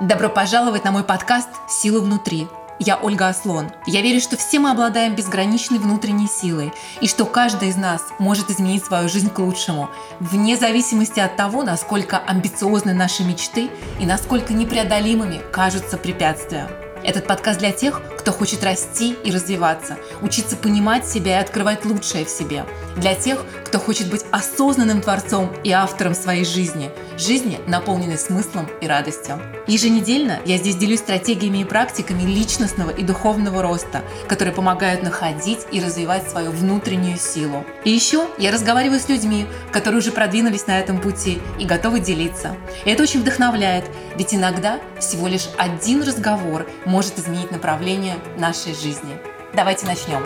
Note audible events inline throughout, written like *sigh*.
Добро пожаловать на мой подкаст «Сила внутри». Я Ольга Аслон. Я верю, что все мы обладаем безграничной внутренней силой, и что каждый из нас может изменить свою жизнь к лучшему, вне зависимости от того, насколько амбициозны наши мечты и насколько непреодолимыми кажутся препятствия. Этот подкаст для тех, кто хочет расти и развиваться, учиться понимать себя и открывать лучшее в себе. Для тех, кто хочет быть осознанным творцом и автором своей жизни. Жизни, наполненной смыслом и радостью. Еженедельно я здесь делюсь стратегиями и практиками личностного и духовного роста, которые помогают находить и развивать свою внутреннюю силу. И еще я разговариваю с людьми, которые уже продвинулись на этом пути и готовы делиться. И это очень вдохновляет, ведь иногда всего лишь один разговор может изменить направление нашей жизни. Давайте начнем.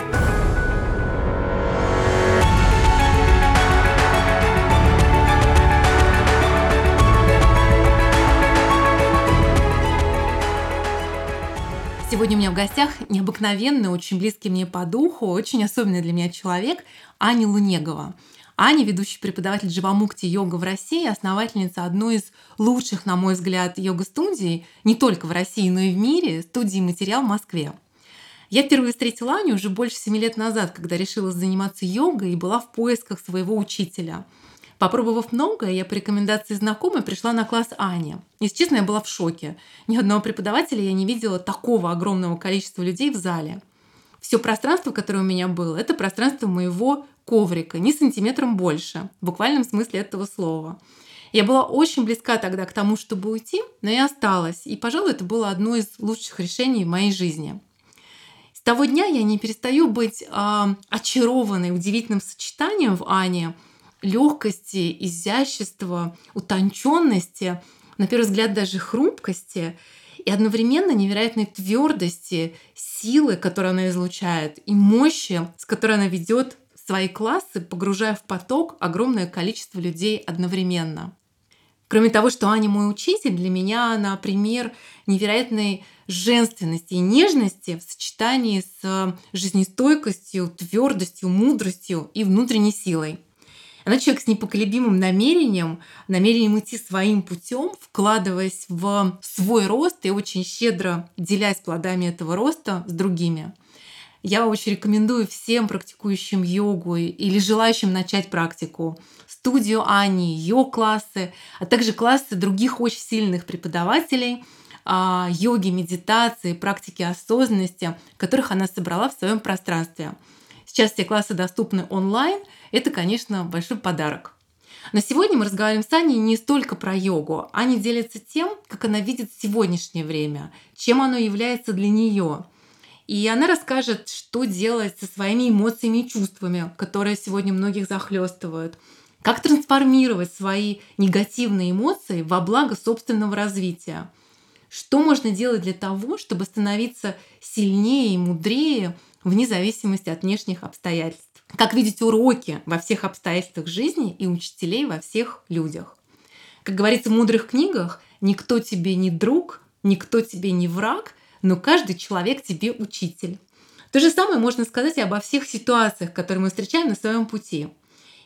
Сегодня у меня в гостях необыкновенный, очень близкий мне по духу, очень особенный для меня человек Аня Лунегова. Аня, ведущий преподаватель Дживамукти йога в России, основательница одной из лучших, на мой взгляд, йога-студий не только в России, но и в мире, студии «Материал» в Москве. Я впервые встретила Аню уже больше семи лет назад, когда решила заниматься йогой и была в поисках своего учителя. Попробовав многое, я по рекомендации знакомой пришла на класс Ани. Если честно, я была в шоке. Ни одного преподавателя я не видела такого огромного количества людей в зале. Все пространство, которое у меня было, это пространство моего коврика, ни сантиметром больше, в буквальном смысле этого слова. Я была очень близка тогда к тому, чтобы уйти, но я осталась. И, пожалуй, это было одно из лучших решений в моей жизни. С того дня я не перестаю быть э, очарованной удивительным сочетанием в Ане легкости, изящества, утонченности, на первый взгляд даже хрупкости и одновременно невероятной твердости, силы, которую она излучает, и мощи, с которой она ведет свои классы, погружая в поток огромное количество людей одновременно. Кроме того, что Аня мой учитель, для меня она пример невероятной женственности и нежности в сочетании с жизнестойкостью, твердостью, мудростью и внутренней силой. Она человек с непоколебимым намерением, намерением идти своим путем, вкладываясь в свой рост и очень щедро делясь плодами этого роста с другими. Я очень рекомендую всем практикующим йогу или желающим начать практику студию Ани, ее классы, а также классы других очень сильных преподавателей а, йоги, медитации, практики осознанности, которых она собрала в своем пространстве. Сейчас все классы доступны онлайн. Это, конечно, большой подарок. Но сегодня мы разговариваем с Аней не столько про йогу. Аня делится тем, как она видит сегодняшнее время, чем оно является для нее – и она расскажет, что делать со своими эмоциями и чувствами, которые сегодня многих захлестывают. Как трансформировать свои негативные эмоции во благо собственного развития. Что можно делать для того, чтобы становиться сильнее и мудрее вне зависимости от внешних обстоятельств. Как видеть уроки во всех обстоятельствах жизни и учителей во всех людях. Как говорится в мудрых книгах, никто тебе не друг, никто тебе не враг – но каждый человек тебе учитель. То же самое можно сказать и обо всех ситуациях, которые мы встречаем на своем пути.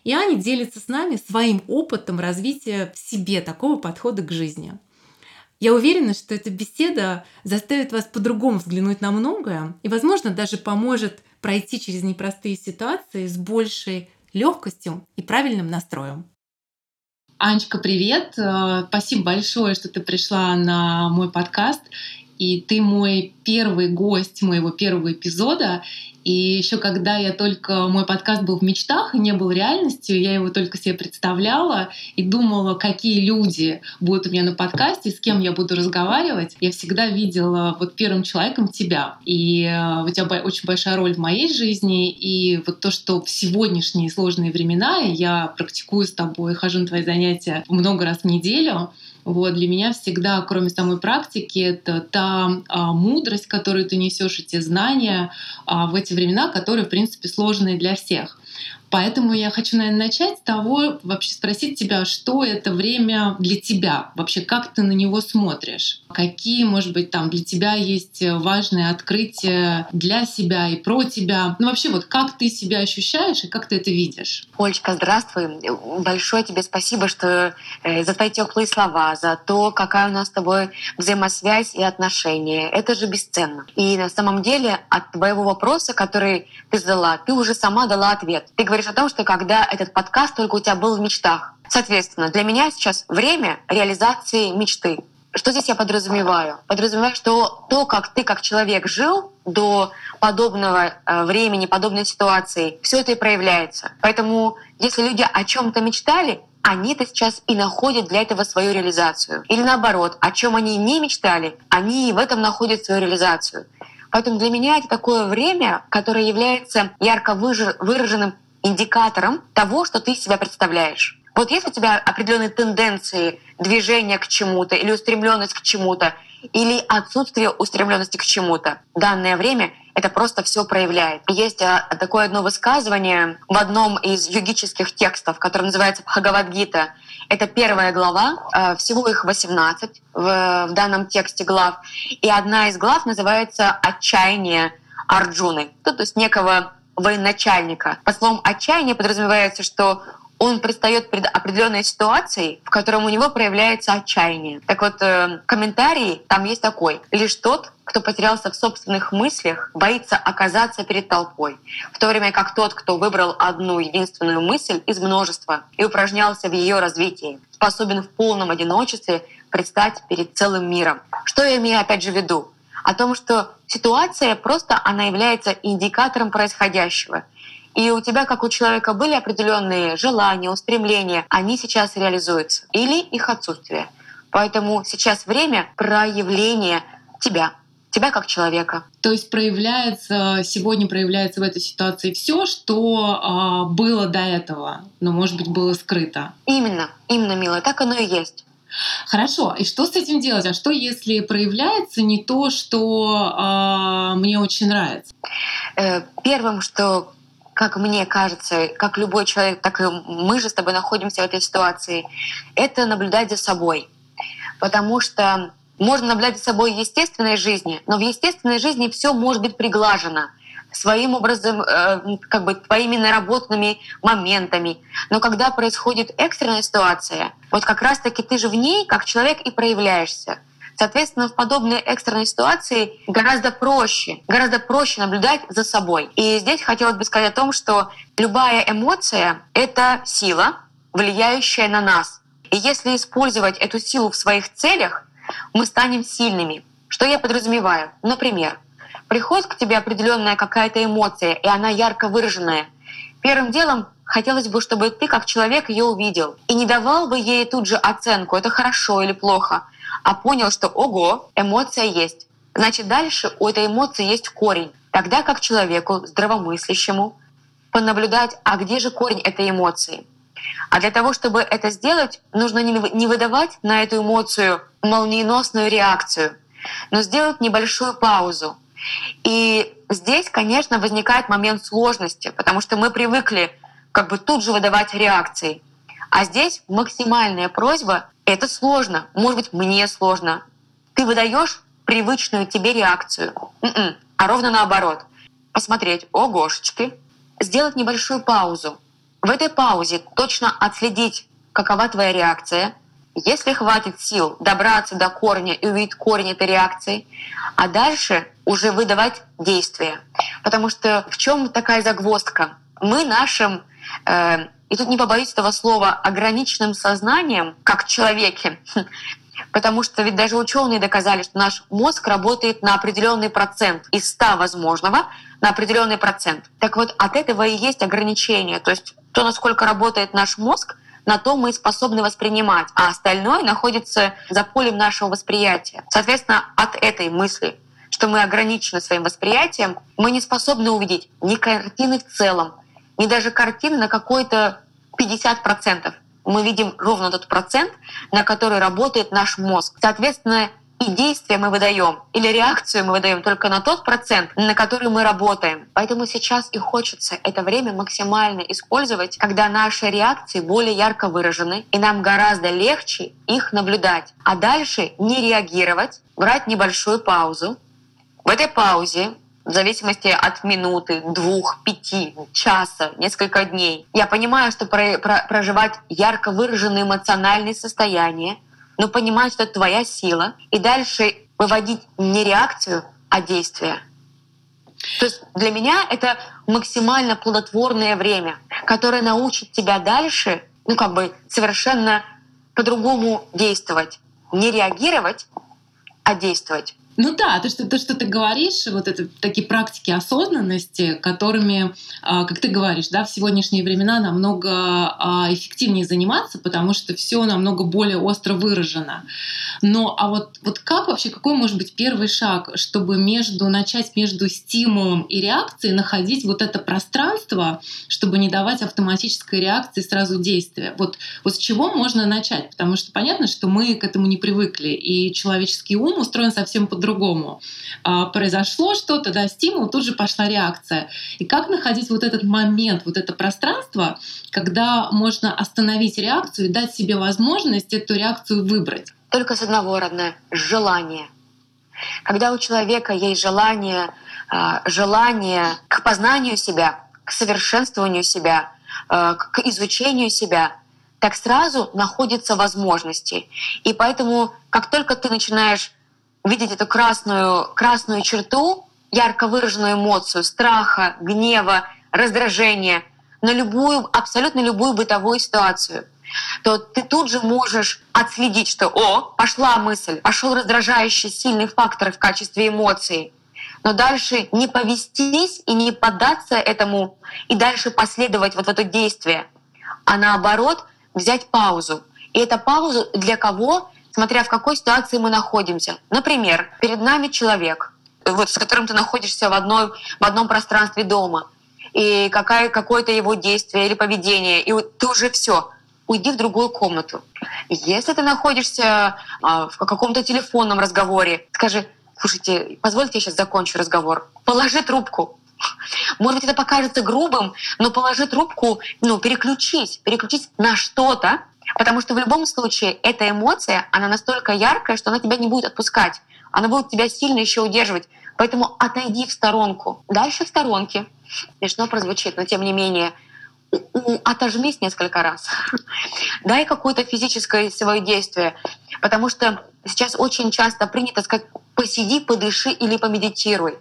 И Аня делится с нами своим опытом развития в себе такого подхода к жизни. Я уверена, что эта беседа заставит вас по-другому взглянуть на многое и, возможно, даже поможет пройти через непростые ситуации с большей легкостью и правильным настроем. Анечка, привет! Э, спасибо большое, что ты пришла на мой подкаст и ты мой первый гость моего первого эпизода. И еще когда я только мой подкаст был в мечтах и не был реальностью, я его только себе представляла и думала, какие люди будут у меня на подкасте, с кем я буду разговаривать. Я всегда видела вот первым человеком тебя. И э, у тебя очень большая роль в моей жизни. И вот то, что в сегодняшние сложные времена я практикую с тобой, хожу на твои занятия много раз в неделю, вот, для меня всегда, кроме самой практики, это та а, мудрость, которую ты несешь, и те знания а, в эти времена, которые, в принципе, сложные для всех. Поэтому я хочу, наверное, начать с того, вообще спросить тебя, что это время для тебя? Вообще, как ты на него смотришь? Какие, может быть, там для тебя есть важные открытия для себя и про тебя? Ну, вообще, вот как ты себя ощущаешь и как ты это видишь? Олечка, здравствуй. Большое тебе спасибо, что э, за твои теплые слова, за то, какая у нас с тобой взаимосвязь и отношения. Это же бесценно. И на самом деле от твоего вопроса, который ты задала, ты уже сама дала ответ. Ты говоришь о том, что когда этот подкаст только у тебя был в мечтах. Соответственно, для меня сейчас время реализации мечты. Что здесь я подразумеваю? Подразумеваю, что то, как ты как человек жил до подобного э, времени, подобной ситуации, все это и проявляется. Поэтому, если люди о чем-то мечтали, они-то сейчас и находят для этого свою реализацию. Или наоборот, о чем они не мечтали, они в этом находят свою реализацию. Поэтому для меня это такое время, которое является ярко выраженным индикатором того, что ты себя представляешь. Вот есть у тебя определенные тенденции движения к чему-то или устремленность к чему-то, или отсутствие устремленности к чему-то. Данное время это просто все проявляет. Есть а, такое одно высказывание в одном из йогических текстов, который называется Бхагавадгита. Это первая глава, а, всего их 18 в, в данном тексте глав. И одна из глав называется «Отчаяние Арджуны», то есть некого военачальника. По словам отчаяние подразумевается, что он предстает перед определенной ситуацией, в котором у него проявляется отчаяние. Так вот, э, комментарий там есть такой. Лишь тот, кто потерялся в собственных мыслях, боится оказаться перед толпой, в то время как тот, кто выбрал одну единственную мысль из множества и упражнялся в ее развитии, способен в полном одиночестве предстать перед целым миром. Что я имею опять же в виду? О том, что ситуация просто она является индикатором происходящего — и у тебя, как у человека, были определенные желания, устремления, они сейчас реализуются. Или их отсутствие. Поэтому сейчас время проявления тебя, тебя как человека. То есть проявляется, сегодня проявляется в этой ситуации все, что э, было до этого, но, может быть, было скрыто. Именно, именно, милая, так оно и есть. Хорошо, и что с этим делать? А что, если проявляется не то, что э, мне очень нравится? Э, первым, что как мне кажется, как любой человек, так и мы же с тобой находимся в этой ситуации, это наблюдать за собой. Потому что можно наблюдать за собой в естественной жизни, но в естественной жизни все может быть приглажено своим образом, э, как бы твоими наработанными моментами. Но когда происходит экстренная ситуация, вот как раз-таки ты же в ней как человек и проявляешься. Соответственно, в подобной экстренной ситуации гораздо проще, гораздо проще наблюдать за собой. И здесь хотелось бы сказать о том, что любая эмоция — это сила, влияющая на нас. И если использовать эту силу в своих целях, мы станем сильными. Что я подразумеваю? Например, приходит к тебе определенная какая-то эмоция, и она ярко выраженная. Первым делом хотелось бы, чтобы ты как человек ее увидел и не давал бы ей тут же оценку, это хорошо или плохо, а понял, что ого, эмоция есть. Значит, дальше у этой эмоции есть корень. Тогда как человеку, здравомыслящему, понаблюдать, а где же корень этой эмоции. А для того, чтобы это сделать, нужно не выдавать на эту эмоцию молниеносную реакцию, но сделать небольшую паузу. И здесь, конечно, возникает момент сложности, потому что мы привыкли как бы тут же выдавать реакции. А здесь максимальная просьба это сложно. Может быть, мне сложно. Ты выдаешь привычную тебе реакцию. М-м. А ровно наоборот. Посмотреть, огошечки, сделать небольшую паузу. В этой паузе точно отследить, какова твоя реакция. Если хватит сил добраться до корня и увидеть корень этой реакции, а дальше уже выдавать действия. Потому что в чем такая загвоздка? Мы нашим э, и тут не побоюсь этого слова, ограниченным сознанием, как человеке, *laughs* Потому что ведь даже ученые доказали, что наш мозг работает на определенный процент из 100 возможного на определенный процент. Так вот, от этого и есть ограничение. То есть то, насколько работает наш мозг, на то мы способны воспринимать, а остальное находится за полем нашего восприятия. Соответственно, от этой мысли, что мы ограничены своим восприятием, мы не способны увидеть ни картины в целом, не даже картины на какой-то 50%. Мы видим ровно тот процент, на который работает наш мозг. Соответственно, И действие мы выдаем или реакцию мы выдаем только на тот процент, на который мы работаем. Поэтому сейчас и хочется это время максимально использовать, когда наши реакции более ярко выражены, и нам гораздо легче их наблюдать. А дальше не реагировать, брать небольшую паузу. В этой паузе в зависимости от минуты, двух, пяти, часа, несколько дней. Я понимаю, что про, про, проживать ярко выраженные эмоциональные состояния, но понимать, что это твоя сила, и дальше выводить не реакцию, а действие. То есть для меня это максимально плодотворное время, которое научит тебя дальше, ну как бы совершенно по-другому действовать. Не реагировать, а действовать. Ну да, то, что, то, что ты говоришь, вот это такие практики осознанности, которыми, а, как ты говоришь, да, в сегодняшние времена намного а, эффективнее заниматься, потому что все намного более остро выражено. Но а вот, вот как вообще, какой может быть первый шаг, чтобы между, начать между стимулом и реакцией находить вот это пространство, чтобы не давать автоматической реакции сразу действия? Вот, вот с чего можно начать? Потому что понятно, что мы к этому не привыкли, и человеческий ум устроен совсем по-другому по-другому. А, произошло что-то, да, стимул, тут же пошла реакция. И как находить вот этот момент, вот это пространство, когда можно остановить реакцию и дать себе возможность эту реакцию выбрать? Только с одного, родная, желание. Когда у человека есть желание, а, желание к познанию себя, к совершенствованию себя, а, к изучению себя, так сразу находятся возможности. И поэтому, как только ты начинаешь видеть эту красную, красную черту, ярко выраженную эмоцию страха, гнева, раздражения на любую, абсолютно любую бытовую ситуацию, то ты тут же можешь отследить, что «О, пошла мысль, пошел раздражающий сильный фактор в качестве эмоции». Но дальше не повестись и не поддаться этому, и дальше последовать вот в это действие, а наоборот взять паузу. И эта пауза для кого? Смотря в какой ситуации мы находимся. Например, перед нами человек, вот, с которым ты находишься в, одной, в одном пространстве дома, и какая, какое-то его действие или поведение, и вот ты уже все, уйди в другую комнату. Если ты находишься а, в каком-то телефонном разговоре, скажи, слушайте, позвольте я сейчас закончу разговор. Положи трубку. Может быть, это покажется грубым, но положи трубку, ну, переключись, переключись на что-то, Потому что в любом случае эта эмоция, она настолько яркая, что она тебя не будет отпускать. Она будет тебя сильно еще удерживать. Поэтому отойди в сторонку. Дальше в сторонке. Смешно прозвучит, но тем не менее отожмись несколько раз. *laughs* Дай какое-то физическое свое действие. Потому что сейчас очень часто принято сказать «посиди, подыши или помедитируй».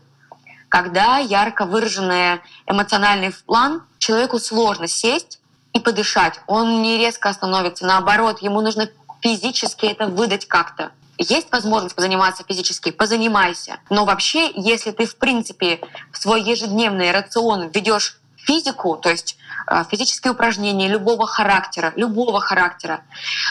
Когда ярко выраженный эмоциональный план, человеку сложно сесть и подышать. Он не резко остановится, наоборот, ему нужно физически это выдать как-то. Есть возможность позаниматься физически, позанимайся. Но вообще, если ты, в принципе, в свой ежедневный рацион ведешь физику, то есть э, физические упражнения любого характера, любого характера,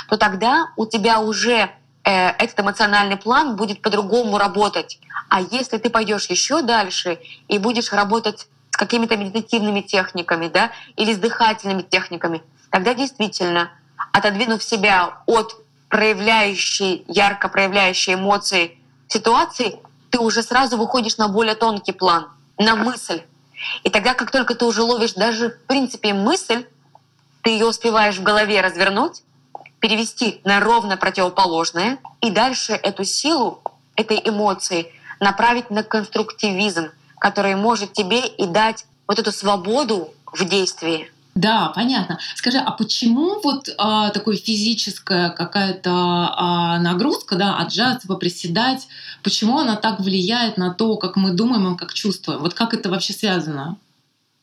то тогда у тебя уже э, этот эмоциональный план будет по-другому работать. А если ты пойдешь еще дальше и будешь работать с какими-то медитативными техниками, да, или с дыхательными техниками, тогда действительно, отодвинув себя от проявляющей, ярко проявляющей эмоции ситуации, ты уже сразу выходишь на более тонкий план, на мысль. И тогда, как только ты уже ловишь даже, в принципе, мысль, ты ее успеваешь в голове развернуть, перевести на ровно противоположное, и дальше эту силу этой эмоции направить на конструктивизм, который может тебе и дать вот эту свободу в действии. Да, понятно. Скажи, а почему вот а, такой физическая какая-то а, нагрузка, да, отжаться, поприседать, почему она так влияет на то, как мы думаем и как чувствуем? Вот как это вообще связано?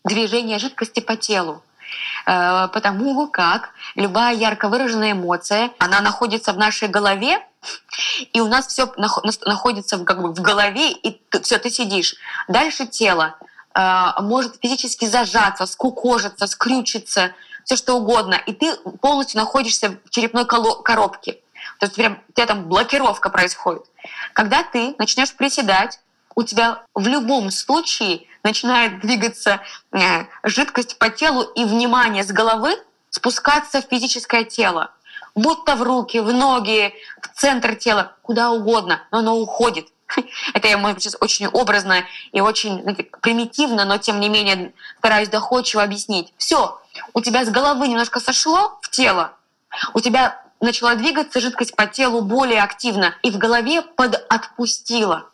Движение жидкости по телу. Э, потому как любая ярко выраженная эмоция, она находится в нашей голове, и у нас все находится как бы в голове, и все, ты сидишь. Дальше тело э, может физически зажаться, скукожиться, скрючиться, все что угодно, и ты полностью находишься в черепной коробке. То есть прям, у тебя там блокировка происходит. Когда ты начнешь приседать, у тебя в любом случае начинает двигаться э, жидкость по телу и внимание с головы спускаться в физическое тело. Будто в руки, в ноги, в центр тела, куда угодно, но оно уходит. *laughs* Это я, может быть, сейчас очень образно и очень знаете, примитивно, но тем не менее стараюсь доходчиво объяснить. Все, у тебя с головы немножко сошло в тело, у тебя начала двигаться жидкость по телу более активно, и в голове подотпустила.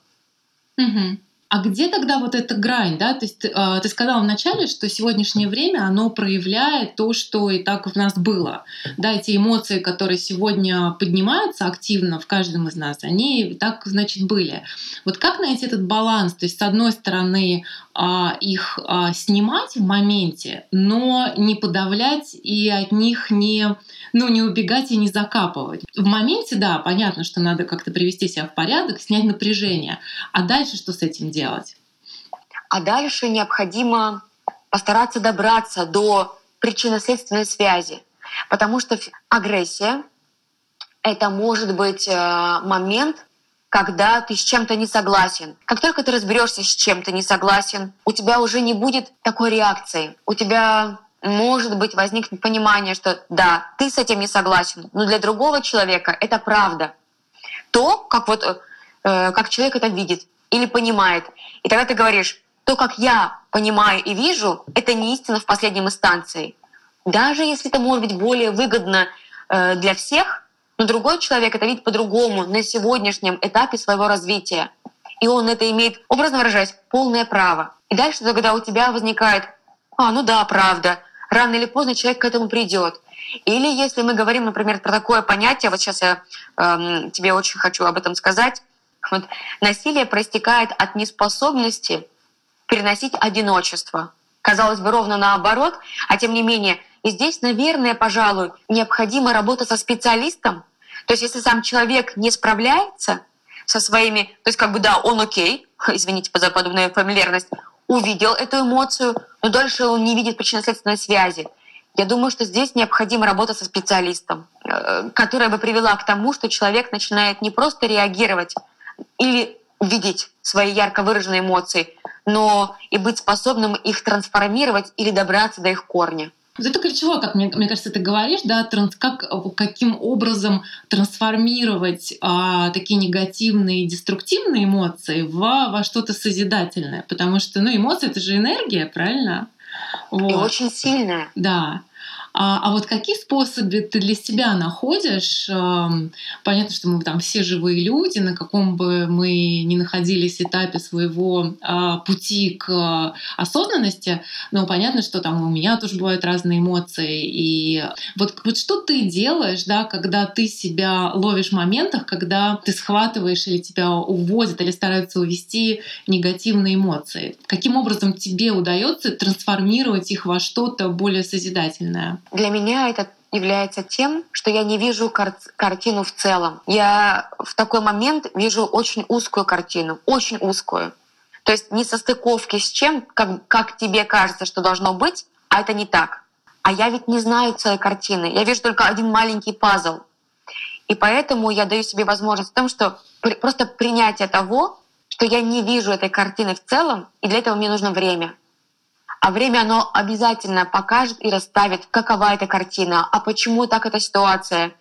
Угу. А где тогда вот эта грань, да? То есть э, ты сказала вначале, что сегодняшнее время оно проявляет то, что и так в нас было, да, эти эмоции, которые сегодня поднимаются активно в каждом из нас, они так, значит, были. Вот как найти этот баланс? То есть с одной стороны их э, снимать в моменте, но не подавлять и от них не, ну, не убегать и не закапывать. В моменте, да, понятно, что надо как-то привести себя в порядок, снять напряжение. А дальше что с этим делать? делать? А дальше необходимо постараться добраться до причинно-следственной связи, потому что агрессия — это может быть э, момент, когда ты с чем-то не согласен. Как только ты разберешься, с чем ты не согласен, у тебя уже не будет такой реакции. У тебя может быть возникнет понимание, что да, ты с этим не согласен, но для другого человека это правда. То, как вот э, как человек это видит или понимает. И тогда ты говоришь, то, как я понимаю и вижу, это не истина в последней инстанции. Даже если это может быть более выгодно э, для всех, но другой человек это видит по-другому на сегодняшнем этапе своего развития. И он это имеет, образно выражаясь, полное право. И дальше, когда у тебя возникает, а, ну да, правда, рано или поздно человек к этому придет. Или если мы говорим, например, про такое понятие, вот сейчас я э, тебе очень хочу об этом сказать, вот насилие проистекает от неспособности переносить одиночество. Казалось бы, ровно наоборот, а тем не менее, и здесь, наверное, пожалуй, необходима работа со специалистом. То есть, если сам человек не справляется со своими, то есть, как бы, да, он окей, *laughs* извините за подобную фамильярность, увидел эту эмоцию, но дальше он не видит причинно-следственной связи. Я думаю, что здесь необходима работа со специалистом, э, которая бы привела к тому, что человек начинает не просто реагировать или видеть свои ярко выраженные эмоции, но и быть способным их трансформировать или добраться до их корня. Это ключевое, как мне, мне кажется, ты говоришь, да, транс, как, каким образом трансформировать а, такие негативные, деструктивные эмоции в, во что-то созидательное. Потому что, ну, эмоции — это же энергия, правильно? Вот. И очень сильная. Да. А, а вот какие способы ты для себя находишь? Понятно, что мы там все живые люди, на каком бы мы ни находились этапе своего а, пути к осознанности, но понятно, что там у меня тоже бывают разные эмоции. И вот, вот что ты делаешь, да, когда ты себя ловишь в моментах, когда ты схватываешь или тебя уводят, или стараются увести негативные эмоции? Каким образом тебе удается трансформировать их во что-то более созидательное? Для меня это является тем, что я не вижу кар- картину в целом. Я в такой момент вижу очень узкую картину, очень узкую. То есть не состыковки с чем, как, как тебе кажется, что должно быть, а это не так. А я ведь не знаю целой картины. Я вижу только один маленький пазл. И поэтому я даю себе возможность в том, что просто принятие того, что я не вижу этой картины в целом, и для этого мне нужно время. А время оно обязательно покажет и расставит, какова эта картина, а почему так эта ситуация.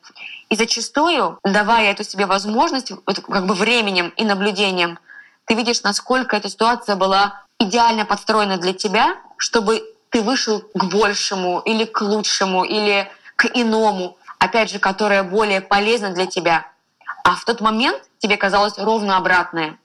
И зачастую, давая эту себе возможность, как бы временем и наблюдением, ты видишь, насколько эта ситуация была идеально подстроена для тебя, чтобы ты вышел к большему или к лучшему или к иному, опять же, которое более полезно для тебя. А в тот момент тебе казалось ровно обратное.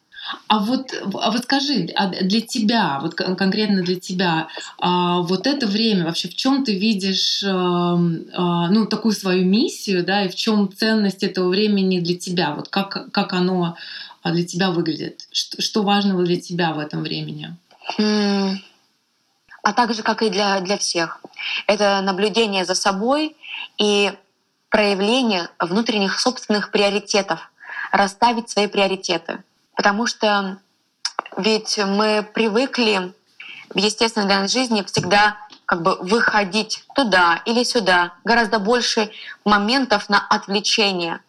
А вот, а вот скажи, а для тебя, вот конкретно для тебя, а вот это время вообще в чем ты видишь а, ну, такую свою миссию, да, и в чем ценность этого времени для тебя? Вот как, как оно для тебя выглядит? Что, что важного для тебя в этом времени? А также, как и для, для всех. Это наблюдение за собой и проявление внутренних собственных приоритетов, расставить свои приоритеты потому что ведь мы привыкли в естественной для нас жизни всегда как бы выходить туда или сюда, гораздо больше моментов на отвлечение.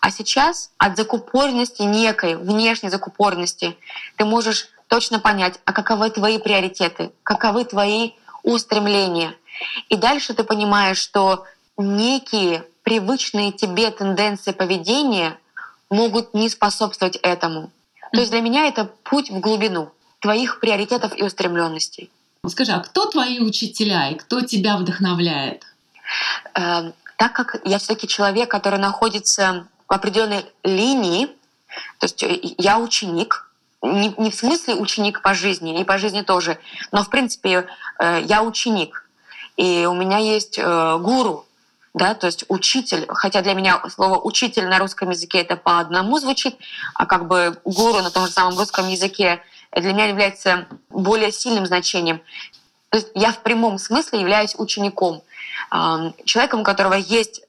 А сейчас от закупоренности некой, внешней закупоренности, ты можешь точно понять, а каковы твои приоритеты, каковы твои устремления. И дальше ты понимаешь, что некие привычные тебе тенденции поведения могут не способствовать этому. То есть для меня это путь в глубину твоих приоритетов и устремленностей. Скажи, а кто твои учителя и кто тебя вдохновляет? Э, так как я все-таки человек, который находится в определенной линии, то есть э, я ученик, не, не в смысле ученик по жизни, и по жизни тоже, но в принципе э, я ученик, и у меня есть э, гуру, да, то есть учитель, хотя для меня слово учитель на русском языке это по одному звучит, а как бы гуру на том же самом русском языке для меня является более сильным значением. То есть я в прямом смысле являюсь учеником, человеком, у которого есть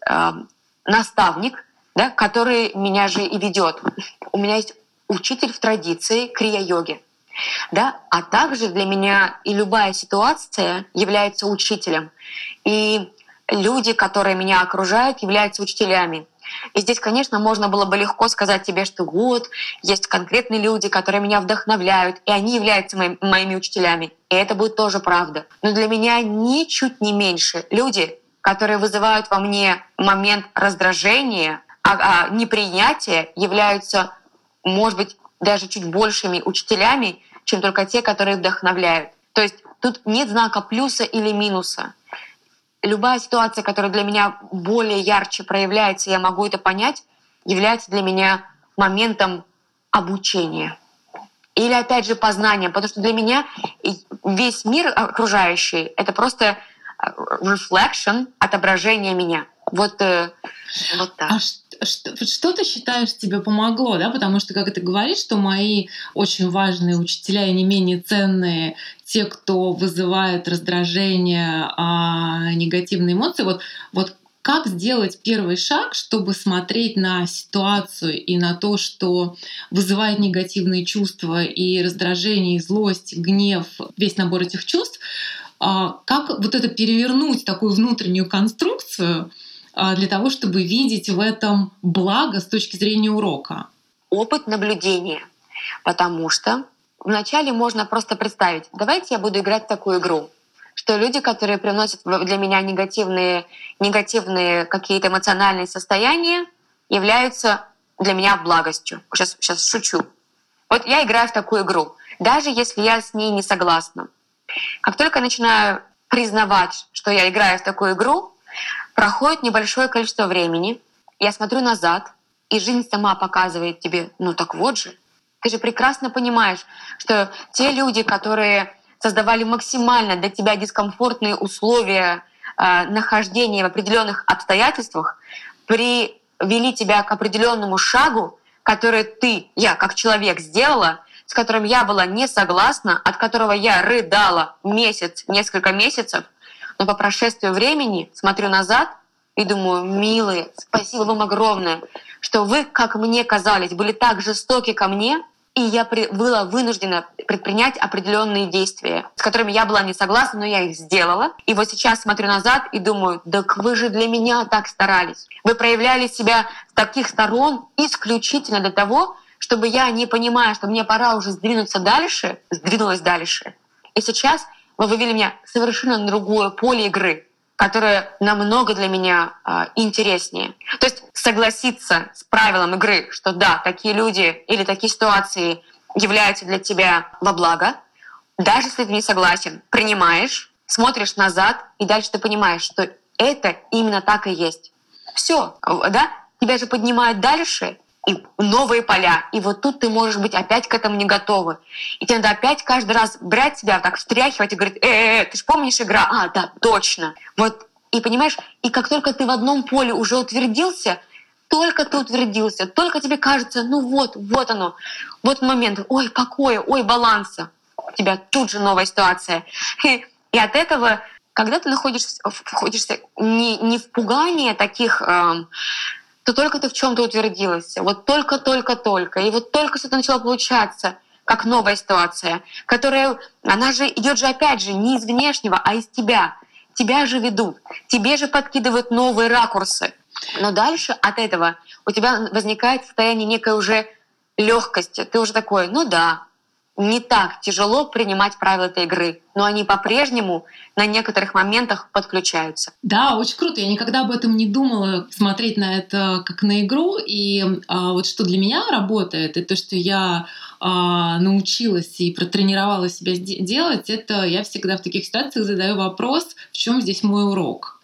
наставник, да, который меня же и ведет. У меня есть учитель в традиции крия-йоги. Да? А также для меня и любая ситуация является учителем. И люди, которые меня окружают, являются учителями. И здесь, конечно, можно было бы легко сказать тебе, что вот, есть конкретные люди, которые меня вдохновляют, и они являются моими, моими учителями. И это будет тоже правда. Но для меня ничуть не меньше люди, которые вызывают во мне момент раздражения, а, а непринятия, являются, может быть, даже чуть большими учителями, чем только те, которые вдохновляют. То есть тут нет знака плюса или минуса любая ситуация, которая для меня более ярче проявляется, я могу это понять, является для меня моментом обучения. Или опять же познания, потому что для меня весь мир окружающий — это просто э, reflection, отображение меня. Вот, э, вот так. А что, что ты считаешь тебе помогло, да? Потому что, как ты говоришь, что мои очень важные учителя и не менее ценные те, кто вызывает раздражение, а, негативные эмоции. Вот, вот как сделать первый шаг, чтобы смотреть на ситуацию и на то, что вызывает негативные чувства и раздражение, и злость, гнев, весь набор этих чувств, а, как вот это перевернуть такую внутреннюю конструкцию а, для того, чтобы видеть в этом благо с точки зрения урока? Опыт наблюдения. Потому что вначале можно просто представить, давайте я буду играть в такую игру, что люди, которые приносят для меня негативные, негативные какие-то эмоциональные состояния, являются для меня благостью. Сейчас, сейчас шучу. Вот я играю в такую игру, даже если я с ней не согласна. Как только я начинаю признавать, что я играю в такую игру, проходит небольшое количество времени, я смотрю назад, и жизнь сама показывает тебе, ну так вот же, ты же прекрасно понимаешь, что те люди, которые создавали максимально для тебя дискомфортные условия э, нахождения в определенных обстоятельствах, привели тебя к определенному шагу, который ты, я как человек сделала, с которым я была не согласна, от которого я рыдала месяц, несколько месяцев, но по прошествию времени смотрю назад и думаю, милые, спасибо вам огромное, что вы, как мне казались, были так жестоки ко мне, и я была вынуждена предпринять определенные действия, с которыми я была не согласна, но я их сделала. И вот сейчас смотрю назад и думаю, да вы же для меня так старались. Вы проявляли себя с таких сторон исключительно для того, чтобы я, не понимая, что мне пора уже сдвинуться дальше, сдвинулась дальше. И сейчас вы вывели меня совершенно на другое поле игры, которое намного для меня э, интереснее. То есть согласиться с правилом игры, что да, такие люди или такие ситуации являются для тебя во благо, даже если ты не согласен, принимаешь, смотришь назад, и дальше ты понимаешь, что это именно так и есть. Все, да? Тебя же поднимают дальше, и новые поля. И вот тут ты можешь быть опять к этому не готовы. И тебе надо опять каждый раз брать себя, так встряхивать и говорить, э, -э, -э ты же помнишь игра? А, да, точно. Вот, и понимаешь, и как только ты в одном поле уже утвердился, только ты утвердился, только тебе кажется, ну вот, вот оно, вот момент, ой, покоя, ой, баланса. У тебя тут же новая ситуация. *laughs* И, от этого, когда ты находишься, входишься не, не в пугание таких эм, то только ты в чем-то утвердилась. Вот только-только-только. И вот только что-то начало получаться как новая ситуация, которая, она же идет же опять же не из внешнего, а из тебя. Тебя же ведут, тебе же подкидывают новые ракурсы. Но дальше от этого у тебя возникает состояние некой уже легкости. Ты уже такой, ну да, не так тяжело принимать правила этой игры, но они по-прежнему на некоторых моментах подключаются. Да, очень круто. Я никогда об этом не думала смотреть на это как на игру. И а, вот что для меня работает, это то, что я а, научилась и протренировала себя делать, это я всегда в таких ситуациях задаю вопрос, в чем здесь мой урок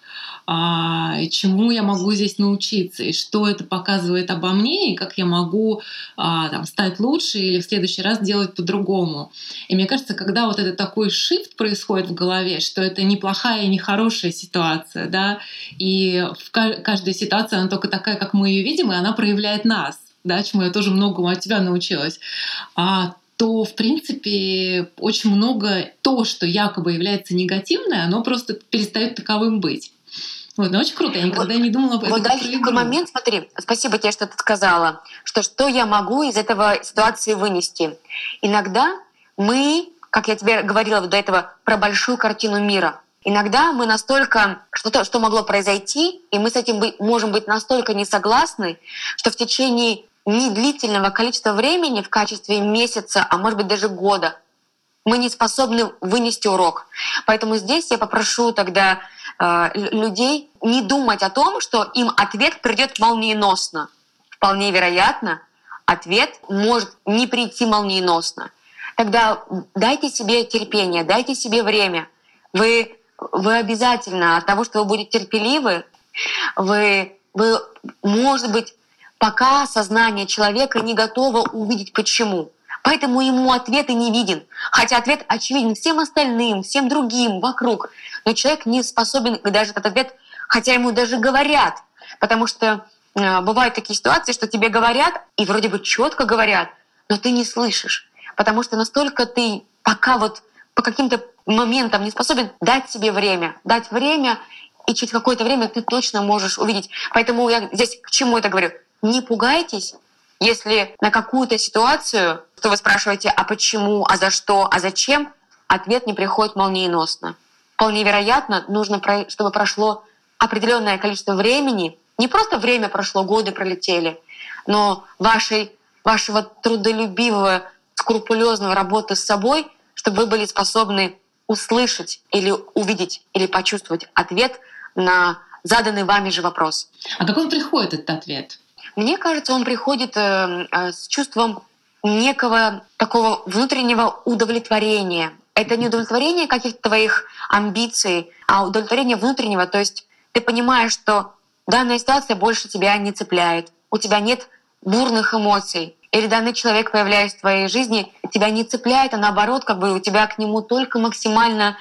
а, чему я могу здесь научиться, и что это показывает обо мне, и как я могу а, там, стать лучше или в следующий раз делать по-другому. И мне кажется, когда вот этот такой shift происходит в голове, что это неплохая и нехорошая ситуация, да, и в каждой ситуации она только такая, как мы ее видим, и она проявляет нас, да, чему я тоже многому от тебя научилась. А то, в принципе, очень много то, что якобы является негативное, оно просто перестает таковым быть. Вот, ну очень круто, я никогда вот, не думала об этом. Вот дальше такой момент, смотри, спасибо тебе, что ты сказала, что что я могу из этого ситуации вынести. Иногда мы, как я тебе говорила до этого, про большую картину мира. Иногда мы настолько, что-то, что могло произойти, и мы с этим быть, можем быть настолько не согласны, что в течение недлительного количества времени в качестве месяца, а может быть даже года, мы не способны вынести урок. Поэтому здесь я попрошу тогда Э, людей не думать о том, что им ответ придет молниеносно. Вполне вероятно, ответ может не прийти молниеносно. Тогда дайте себе терпение, дайте себе время. Вы, вы обязательно от того, что вы будете терпеливы, вы, вы, может быть, пока сознание человека не готово увидеть почему. Поэтому ему ответ и не виден. Хотя ответ очевиден всем остальным, всем другим вокруг. Но человек не способен даже этот ответ, хотя ему даже говорят. Потому что э, бывают такие ситуации, что тебе говорят, и вроде бы четко говорят, но ты не слышишь. Потому что настолько ты пока вот по каким-то моментам не способен дать себе время, дать время, и через какое-то время ты точно можешь увидеть. Поэтому я здесь к чему это говорю? Не пугайтесь, если на какую-то ситуацию, что вы спрашиваете, а почему, а за что, а зачем, ответ не приходит молниеносно. Вполне вероятно, нужно, чтобы прошло определенное количество времени, не просто время прошло, годы пролетели, но вашей, вашего трудолюбивого, скрупулезного работы с собой, чтобы вы были способны услышать или увидеть или почувствовать ответ на заданный вами же вопрос. А как он приходит, этот ответ? Мне кажется, он приходит э, э, с чувством некого такого внутреннего удовлетворения, это не удовлетворение каких-то твоих амбиций, а удовлетворение внутреннего. То есть ты понимаешь, что данная ситуация больше тебя не цепляет, у тебя нет бурных эмоций, или данный человек, появляясь в твоей жизни, тебя не цепляет, а наоборот, как бы у тебя к нему только максимально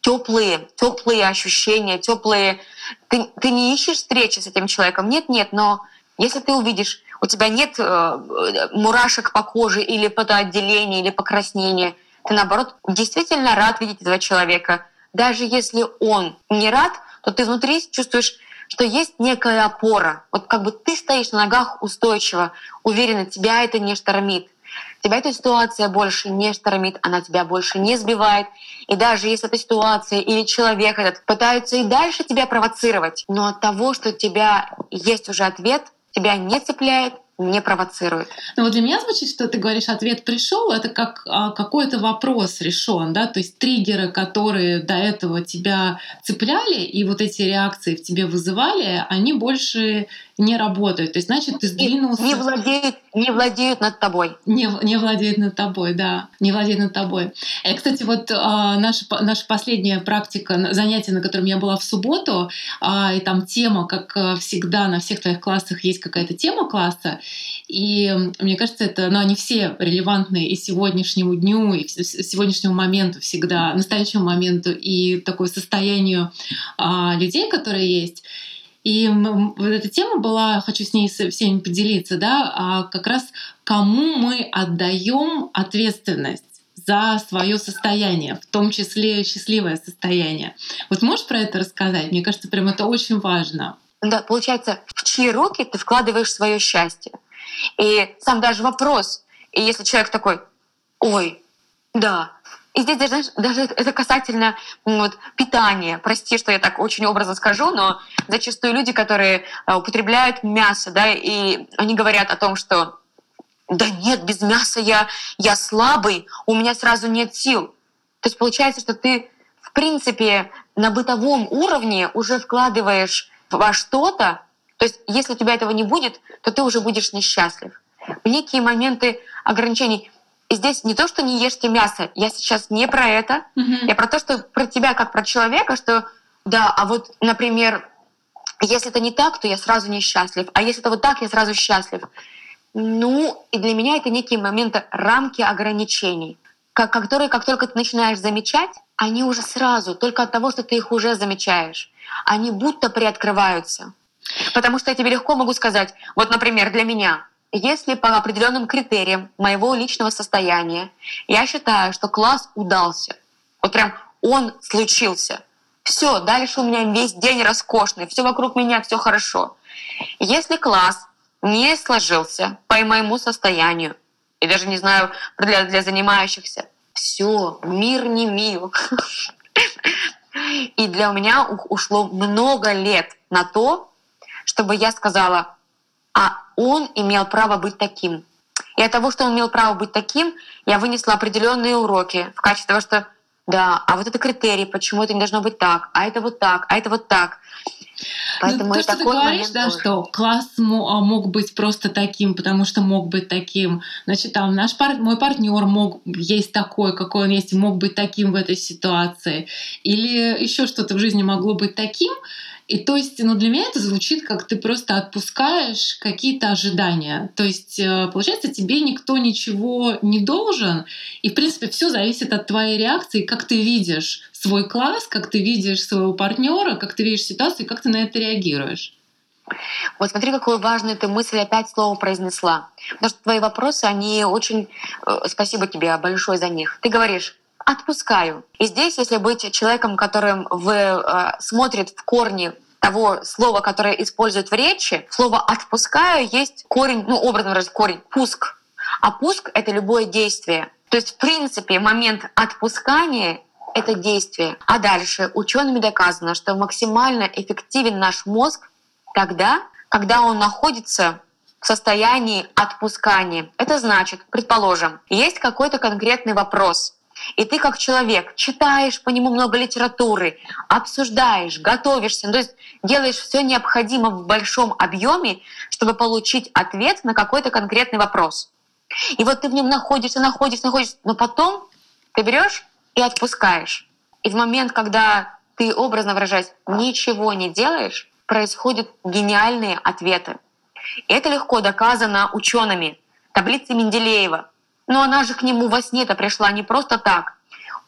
теплые, теплые ощущения, теплые. Ты, ты не ищешь встречи с этим человеком, нет, нет, но если ты увидишь, у тебя нет э, мурашек по коже или потоотделения, или покраснения, ты, наоборот, действительно рад видеть этого человека. Даже если он не рад, то ты внутри чувствуешь, что есть некая опора. Вот как бы ты стоишь на ногах устойчиво, уверенно, тебя это не штормит. Тебя эта ситуация больше не штормит, она тебя больше не сбивает. И даже если эта ситуация или человек этот пытаются и дальше тебя провоцировать, но от того, что у тебя есть уже ответ, тебя не цепляет, не провоцирует. Ну вот для меня звучит, что ты говоришь, ответ пришел, это как а, какой-то вопрос решен, да, то есть триггеры, которые до этого тебя цепляли и вот эти реакции в тебе вызывали, они больше не работают. То есть, значит, ты сдвинулся... Не владеют, не владеют над тобой. Не, не владеют над тобой, да. Не владеют над тобой. И, э, кстати, вот а, наша, наша последняя практика, занятие, на котором я была в субботу, а, и там тема, как э, всегда на всех твоих классах есть какая-то тема класса, и мне кажется, это, ну, они все релевантны и сегодняшнему дню, и сегодняшнему моменту всегда, настоящему моменту, и такое состоянию а, людей, которые есть. И вот эта тема была, хочу с ней со всеми поделиться, да, а как раз кому мы отдаем ответственность за свое состояние, в том числе счастливое состояние. Вот можешь про это рассказать? Мне кажется, прям это очень важно. Да, получается, в чьи руки ты вкладываешь свое счастье. И сам даже вопрос, и если человек такой, ой, да, и здесь даже, даже это касательно вот, питания. Прости, что я так очень образно скажу, но зачастую люди, которые э, употребляют мясо, да, и они говорят о том, что да нет, без мяса я, я слабый, у меня сразу нет сил. То есть получается, что ты в принципе на бытовом уровне уже вкладываешь во что-то, то есть если у тебя этого не будет, то ты уже будешь несчастлив. Некие моменты ограничений. И здесь не то, что не ешьте мясо. Я сейчас не про это. Mm-hmm. Я про то, что про тебя как про человека, что да, а вот, например, если это не так, то я сразу несчастлив. А если это вот так, я сразу счастлив. Ну, и для меня это некие моменты, рамки ограничений, которые, как только ты начинаешь замечать, они уже сразу, только от того, что ты их уже замечаешь, они будто приоткрываются. Потому что я тебе легко могу сказать, вот, например, для меня, если по определенным критериям моего личного состояния я считаю, что класс удался, вот прям он случился, все, дальше у меня весь день роскошный, все вокруг меня, все хорошо. Если класс не сложился по моему состоянию, и даже не знаю для, для занимающихся, все, мир не мил. И для меня ушло много лет на то, чтобы я сказала, а он имел право быть таким. И от того, что он имел право быть таким, я вынесла определенные уроки в качестве того, что да, а вот это критерий, почему это не должно быть так, а это вот так, а это вот так. Ну, Поэтому ну, то, что ты говоришь, да, тоже. что класс а, мог быть просто таким, потому что мог быть таким. Значит, там наш пар... мой партнер мог есть такой, какой он есть, мог быть таким в этой ситуации. Или еще что-то в жизни могло быть таким. И то есть, ну, для меня это звучит, как ты просто отпускаешь какие-то ожидания. То есть, э, получается, тебе никто ничего не должен, и, в принципе, все зависит от твоей реакции, как ты видишь свой класс, как ты видишь своего партнера, как ты видишь ситуацию, как ты на это реагируешь. Вот смотри, какую важную ты мысль опять слово произнесла. Потому что твои вопросы, они очень... Э, спасибо тебе большое за них. Ты говоришь, отпускаю. И здесь, если быть человеком, которым вы э, смотрит в корни того слова, которое используют в речи, слово «отпускаю» есть корень, ну, образно выражаясь, корень «пуск». А пуск — это любое действие. То есть, в принципе, момент отпускания — это действие. А дальше учеными доказано, что максимально эффективен наш мозг тогда, когда он находится в состоянии отпускания. Это значит, предположим, есть какой-то конкретный вопрос, и ты как человек читаешь по нему много литературы, обсуждаешь, готовишься, то есть делаешь все необходимое в большом объеме, чтобы получить ответ на какой-то конкретный вопрос. И вот ты в нем находишься, находишься, находишься, но потом ты берешь и отпускаешь. И в момент, когда ты, образно выражаясь, ничего не делаешь, происходят гениальные ответы. И это легко доказано учеными. Таблицы Менделеева — но она же к нему во сне-то пришла не просто так.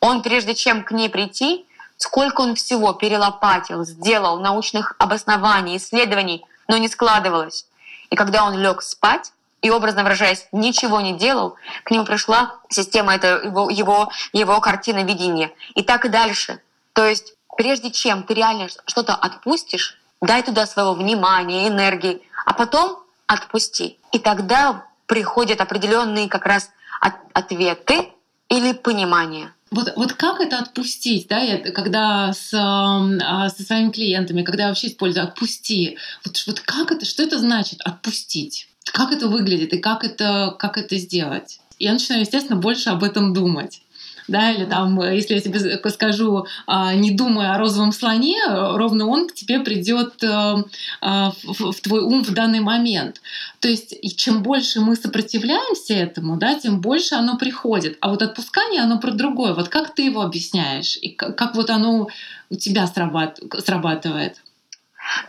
Он, прежде чем к ней прийти, сколько он всего перелопатил, сделал научных обоснований, исследований, но не складывалось. И когда он лег спать, и образно выражаясь, ничего не делал, к нему пришла система, это его, его, его картина видения. И так и дальше. То есть прежде чем ты реально что-то отпустишь, дай туда своего внимания, энергии, а потом отпусти. И тогда приходят определенные как раз ответы или понимание. Вот, вот как это отпустить, да, я, когда с, э, со своими клиентами, когда я вообще использую «отпусти», вот, вот как это, что это значит «отпустить»? Как это выглядит и как это, как это сделать? Я начинаю, естественно, больше об этом думать да, или там, э, если я тебе скажу, а, не думая о розовом слоне, ровно он к тебе придет э, а, в твой ум в данный момент. То есть, чем больше мы сопротивляемся этому, да, тем больше оно приходит. А вот отпускание, оно про другое. Вот как ты его объясняешь? И как, как вот оно у тебя срабатывает?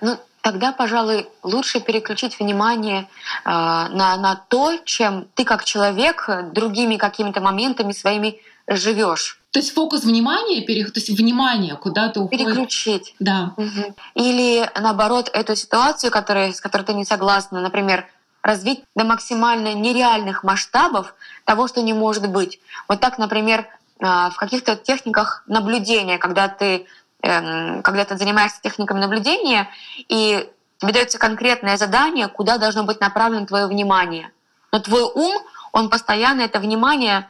Ну, тогда, пожалуй, лучше переключить внимание э, на, на то, чем ты как человек другими какими-то моментами своими живешь. То есть фокус внимания, то есть внимание куда-то уходит. Переключить. Да. Угу. Или наоборот, эту ситуацию, которая, с которой ты не согласна, например, развить до максимально нереальных масштабов того, что не может быть. Вот так, например, а, в каких-то техниках наблюдения, когда ты, эм, когда ты занимаешься техниками наблюдения, и тебе дается конкретное задание, куда должно быть направлено твое внимание. Но твой ум, он постоянно это внимание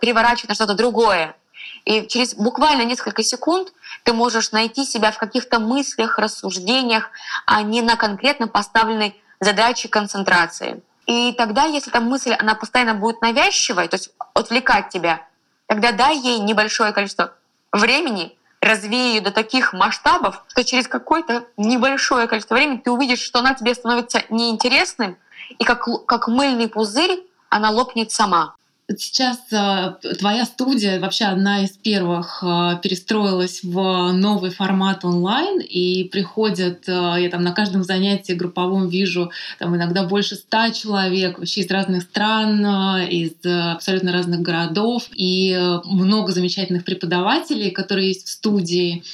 переворачивать на что-то другое. И через буквально несколько секунд ты можешь найти себя в каких-то мыслях, рассуждениях, а не на конкретно поставленной задаче концентрации. И тогда, если эта мысль, она постоянно будет навязчивой, то есть отвлекать тебя, тогда дай ей небольшое количество времени, развей ее до таких масштабов, что через какое-то небольшое количество времени ты увидишь, что она тебе становится неинтересным, и как, как мыльный пузырь она лопнет сама. Сейчас э, твоя студия вообще одна из первых э, перестроилась в новый формат онлайн, и приходят, э, я там на каждом занятии групповом вижу там иногда больше ста человек вообще из разных стран, из абсолютно разных городов, и много замечательных преподавателей, которые есть в студии.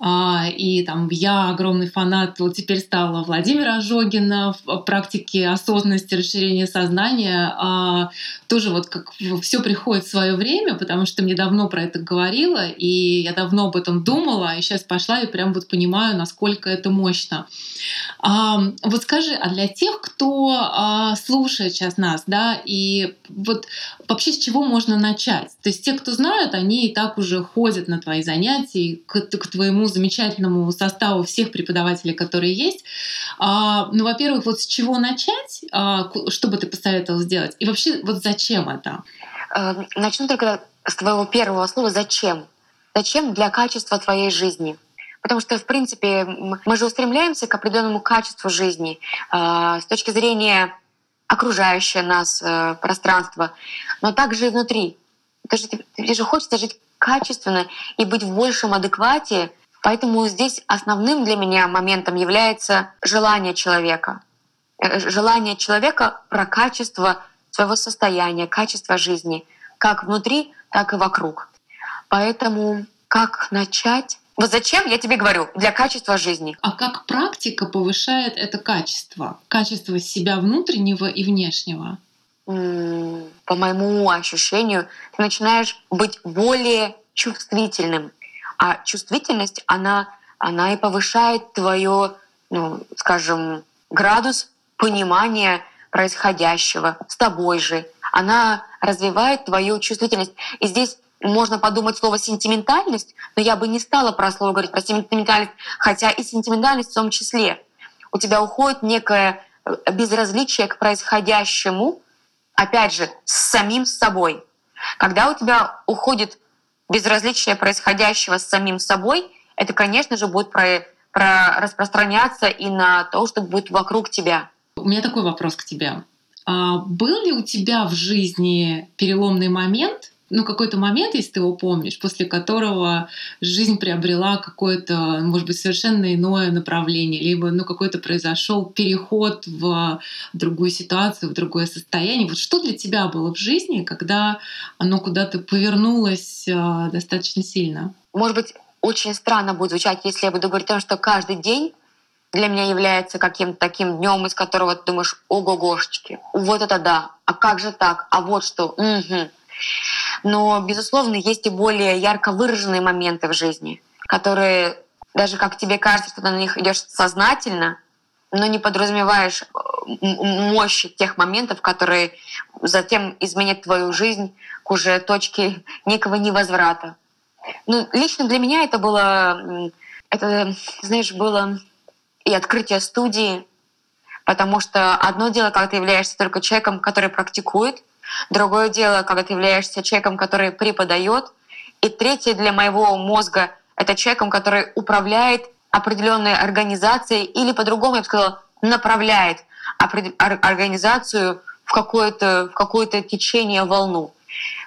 А, и там я огромный фанат, вот теперь стала Владимира Ожогина в практике осознанности, расширения сознания. А, тоже вот как все приходит в свое время, потому что мне давно про это говорила, и я давно об этом думала, и сейчас пошла и прям вот понимаю, насколько это мощно. А, вот скажи, а для тех, кто слушает сейчас нас, да, и вот вообще с чего можно начать? То есть те, кто знают, они и так уже ходят на твои занятия, к, к твоему замечательному составу всех преподавателей, которые есть. А, ну, во-первых, вот с чего начать, а, что бы ты посоветовал сделать? И вообще, вот зачем это? Э, начну только с твоего первого слова «зачем». Зачем для качества твоей жизни? Потому что, в принципе, мы же устремляемся к определенному качеству жизни э, с точки зрения окружающего нас э, пространства, но также и внутри. Ты же, тебе же хочется жить качественно и быть в большем адеквате Поэтому здесь основным для меня моментом является желание человека. Э, желание человека про качество своего состояния, качество жизни, как внутри, так и вокруг. Поэтому как начать? Вот зачем, я тебе говорю, для качества жизни. А как практика повышает это качество? Качество себя внутреннего и внешнего? По моему ощущению, ты начинаешь быть более чувствительным а чувствительность, она, она и повышает твое, ну, скажем, градус понимания происходящего с тобой же. Она развивает твою чувствительность. И здесь можно подумать слово сентиментальность, но я бы не стала про слово говорить про сентиментальность, хотя и сентиментальность в том числе. У тебя уходит некое э, безразличие к происходящему, опять же, с самим собой. Когда у тебя уходит безразличие происходящего с самим собой, это, конечно же, будет про, про распространяться и на то, что будет вокруг тебя. У меня такой вопрос к тебе. А был ли у тебя в жизни переломный момент, ну, какой-то момент, если ты его помнишь, после которого жизнь приобрела какое-то, может быть, совершенно иное направление, либо, ну, какой-то произошел переход в другую ситуацию, в другое состояние. Вот что для тебя было в жизни, когда оно куда-то повернулось э, достаточно сильно? Может быть, очень странно будет звучать, если я буду говорить о том, что каждый день для меня является каким-то таким днем, из которого ты думаешь, ого-гошечки, вот это да, а как же так, а вот что, угу. Но, безусловно, есть и более ярко выраженные моменты в жизни, которые даже как тебе кажется, что ты на них идешь сознательно, но не подразумеваешь э, мощи тех моментов, которые затем изменят твою жизнь к уже точке некого невозврата. Ну, лично для меня это было, это, знаешь, было и открытие студии, потому что одно дело, когда ты являешься только человеком, который практикует, Другое дело, когда ты являешься человеком, который преподает. И третье для моего мозга — это человеком, который управляет определенной организацией или по-другому, я бы сказала, направляет организацию в какое-то в какое-то течение, волну.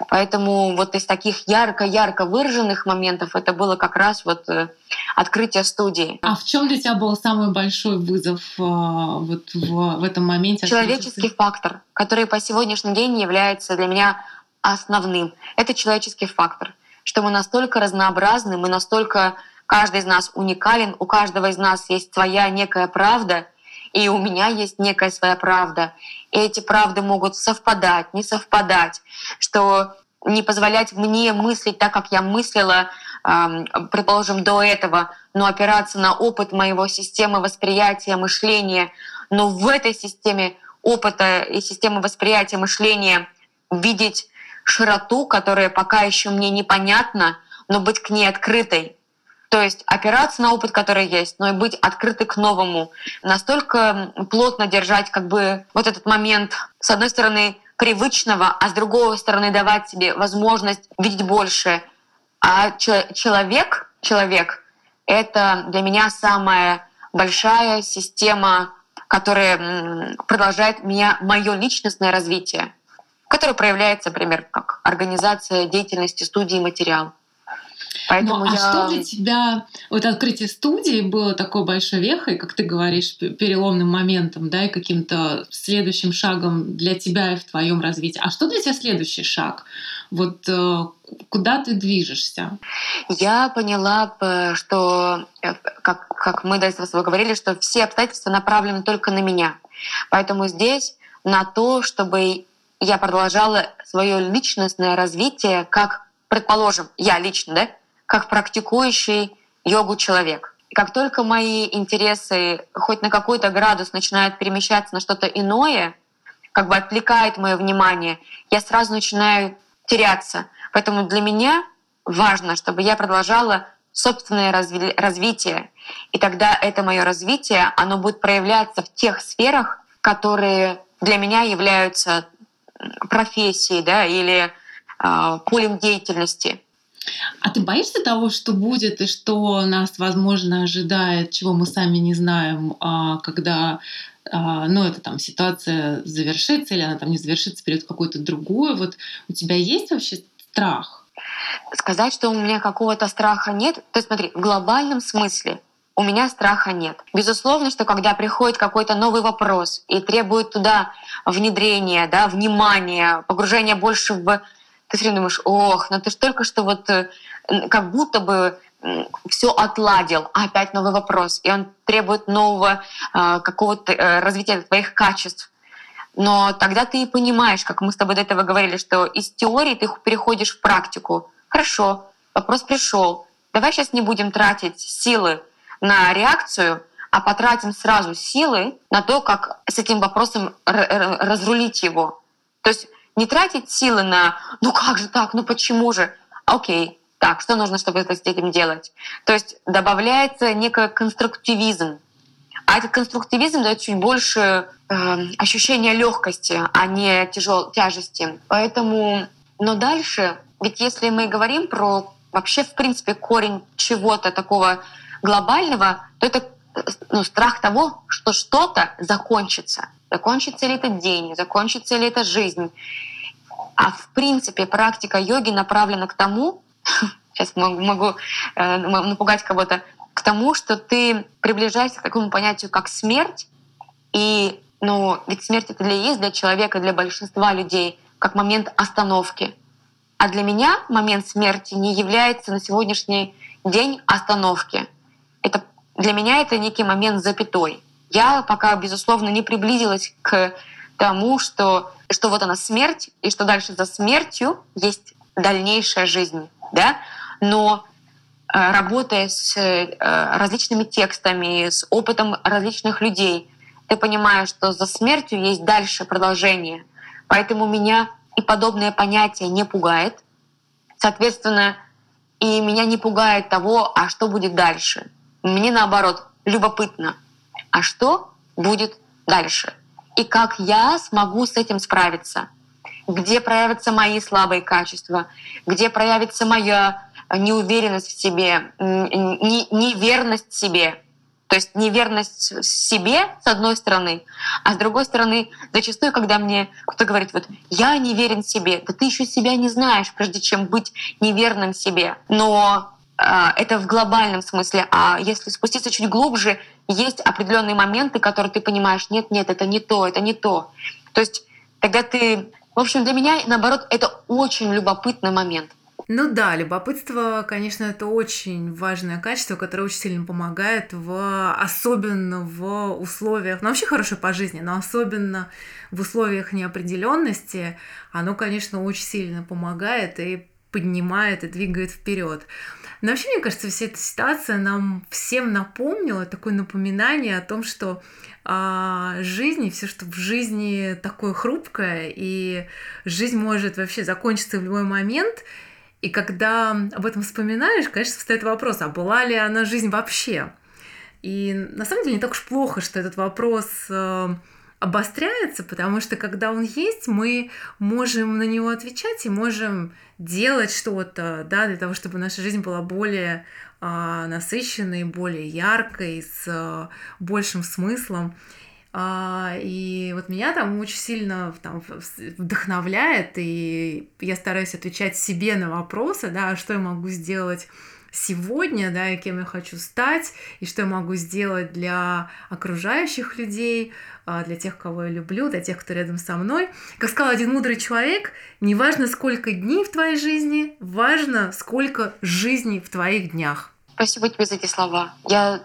Поэтому вот из таких ярко-ярко выраженных моментов это было как раз вот э, открытие студии. А в чем для тебя был самый большой вызов э, вот в, в этом моменте? Человеческий фактор, который по сегодняшний день является для меня основным. Это человеческий фактор, что мы настолько разнообразны, мы настолько каждый из нас уникален, у каждого из нас есть своя некая правда, и у меня есть некая своя правда. И эти правды могут совпадать, не совпадать, что не позволять мне мыслить так, как я мыслила, предположим, до этого, но опираться на опыт моего системы восприятия, мышления. Но в этой системе опыта и системы восприятия, мышления видеть широту, которая пока еще мне непонятна, но быть к ней открытой. То есть опираться на опыт, который есть, но и быть открыты к новому. Настолько плотно держать как бы вот этот момент, с одной стороны, привычного, а с другой стороны давать себе возможность видеть больше. А человек, человек — это для меня самая большая система, которая продолжает меня, мое личностное развитие, которое проявляется, например, как организация деятельности студии «Материал». Поэтому ну, а я... что для тебя вот открытие студии было такой большой вехой, как ты говоришь, переломным моментом, да, и каким-то следующим шагом для тебя и в твоем развитии. А что для тебя следующий шаг? Вот э, куда ты движешься? Я поняла, что, э, как, как мы до этого с тобой говорили, что все обстоятельства направлены только на меня. Поэтому здесь на то, чтобы я продолжала свое личностное развитие, как, предположим, я лично, да, как практикующий йогу человек. Как только мои интересы хоть на какой-то градус начинают перемещаться на что-то иное, как бы отвлекает мое внимание, я сразу начинаю теряться. Поэтому для меня важно, чтобы я продолжала собственное разви- развитие. И тогда это мое развитие, оно будет проявляться в тех сферах, которые для меня являются профессией да, или э, полем деятельности. А ты боишься того, что будет и что нас, возможно, ожидает, чего мы сами не знаем, а, когда а, ну, эта там ситуация завершится или она там не завершится, перейдет какую-то другую. Вот у тебя есть вообще страх? Сказать, что у меня какого-то страха нет, то есть смотри, в глобальном смысле у меня страха нет. Безусловно, что когда приходит какой-то новый вопрос и требует туда внедрения, да, внимания, погружения больше в ты все время думаешь, ох, ну ты ж только что вот э, как будто бы все отладил, а опять новый вопрос, и он требует нового э, какого-то э, развития твоих качеств. Но тогда ты и понимаешь, как мы с тобой до этого говорили, что из теории ты переходишь в практику. Хорошо, вопрос пришел. Давай сейчас не будем тратить силы на реакцию, а потратим сразу силы на то, как с этим вопросом разрулить его. То есть не тратить силы на «ну как же так, ну почему же?» Окей, так, что нужно, чтобы с этим делать? То есть добавляется некий конструктивизм. А этот конструктивизм дает чуть больше э, ощущения легкости, а не тяжел, тяжести. Поэтому, но дальше, ведь если мы говорим про вообще, в принципе, корень чего-то такого глобального, то это ну, страх того, что что-то закончится. Закончится ли этот день, закончится ли эта жизнь. А в принципе практика йоги направлена к тому, *laughs* сейчас могу, могу э, напугать кого-то, к тому, что ты приближаешься к такому понятию, как смерть. И ну, ведь смерть это для есть для человека, для большинства людей, как момент остановки. А для меня момент смерти не является на сегодняшний день остановки. Это для меня это некий момент запятой. Я пока, безусловно, не приблизилась к тому, что, что вот она смерть, и что дальше за смертью есть дальнейшая жизнь. Да? Но э, работая с э, различными текстами, с опытом различных людей, ты понимаешь, что за смертью есть дальше продолжение. Поэтому меня и подобное понятие не пугает. Соответственно, и меня не пугает того, а что будет дальше. Мне наоборот любопытно, а что будет дальше? И как я смогу с этим справиться? Где проявятся мои слабые качества? Где проявится моя неуверенность в себе, неверность себе? То есть неверность себе, с одной стороны, а с другой стороны, зачастую, когда мне кто-то говорит, вот я не верен себе, да ты еще себя не знаешь, прежде чем быть неверным себе. Но это в глобальном смысле. А если спуститься чуть глубже, есть определенные моменты, которые ты понимаешь, нет, нет, это не то, это не то. То есть тогда ты... В общем, для меня, наоборот, это очень любопытный момент. Ну да, любопытство, конечно, это очень важное качество, которое очень сильно помогает, в, особенно в условиях, ну вообще хорошее по жизни, но особенно в условиях неопределенности, оно, конечно, очень сильно помогает и поднимает и двигает вперед. Но вообще, мне кажется, вся эта ситуация нам всем напомнила такое напоминание о том, что а, жизнь и все, что в жизни такое хрупкое, и жизнь может вообще закончиться в любой момент. И когда об этом вспоминаешь, конечно, встает вопрос, а была ли она жизнь вообще? И на самом деле не так уж плохо, что этот вопрос э, обостряется, потому что когда он есть, мы можем на него отвечать и можем делать что-то, да, для того, чтобы наша жизнь была более а, насыщенной, более яркой, с а, большим смыслом. А, и вот меня там очень сильно там, вдохновляет, и я стараюсь отвечать себе на вопросы, да, что я могу сделать сегодня, да, и кем я хочу стать, и что я могу сделать для окружающих людей, а, для тех, кого я люблю, для тех, кто рядом со мной. Как сказал один мудрый человек, не важно, сколько дней в твоей жизни, важно, сколько жизней в твоих днях. Спасибо тебе за эти слова. Я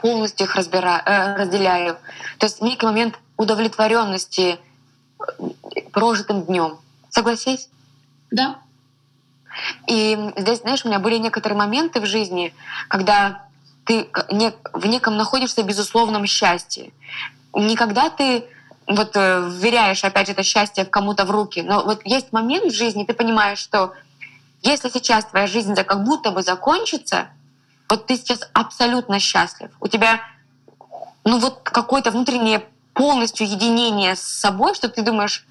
полностью их разбираю, э, разделяю. То есть некий момент удовлетворенности э, прожитым днем. Согласись? Да. И здесь, знаешь, у меня были некоторые моменты в жизни, когда ты в неком находишься безусловном счастье. Никогда ты вот э, вверяешь, опять же, это счастье кому-то в руки. Но вот есть момент в жизни, ты понимаешь, что если сейчас твоя жизнь как будто бы закончится, вот ты сейчас абсолютно счастлив. У тебя ну вот какое-то внутреннее полностью единение с собой, что ты думаешь,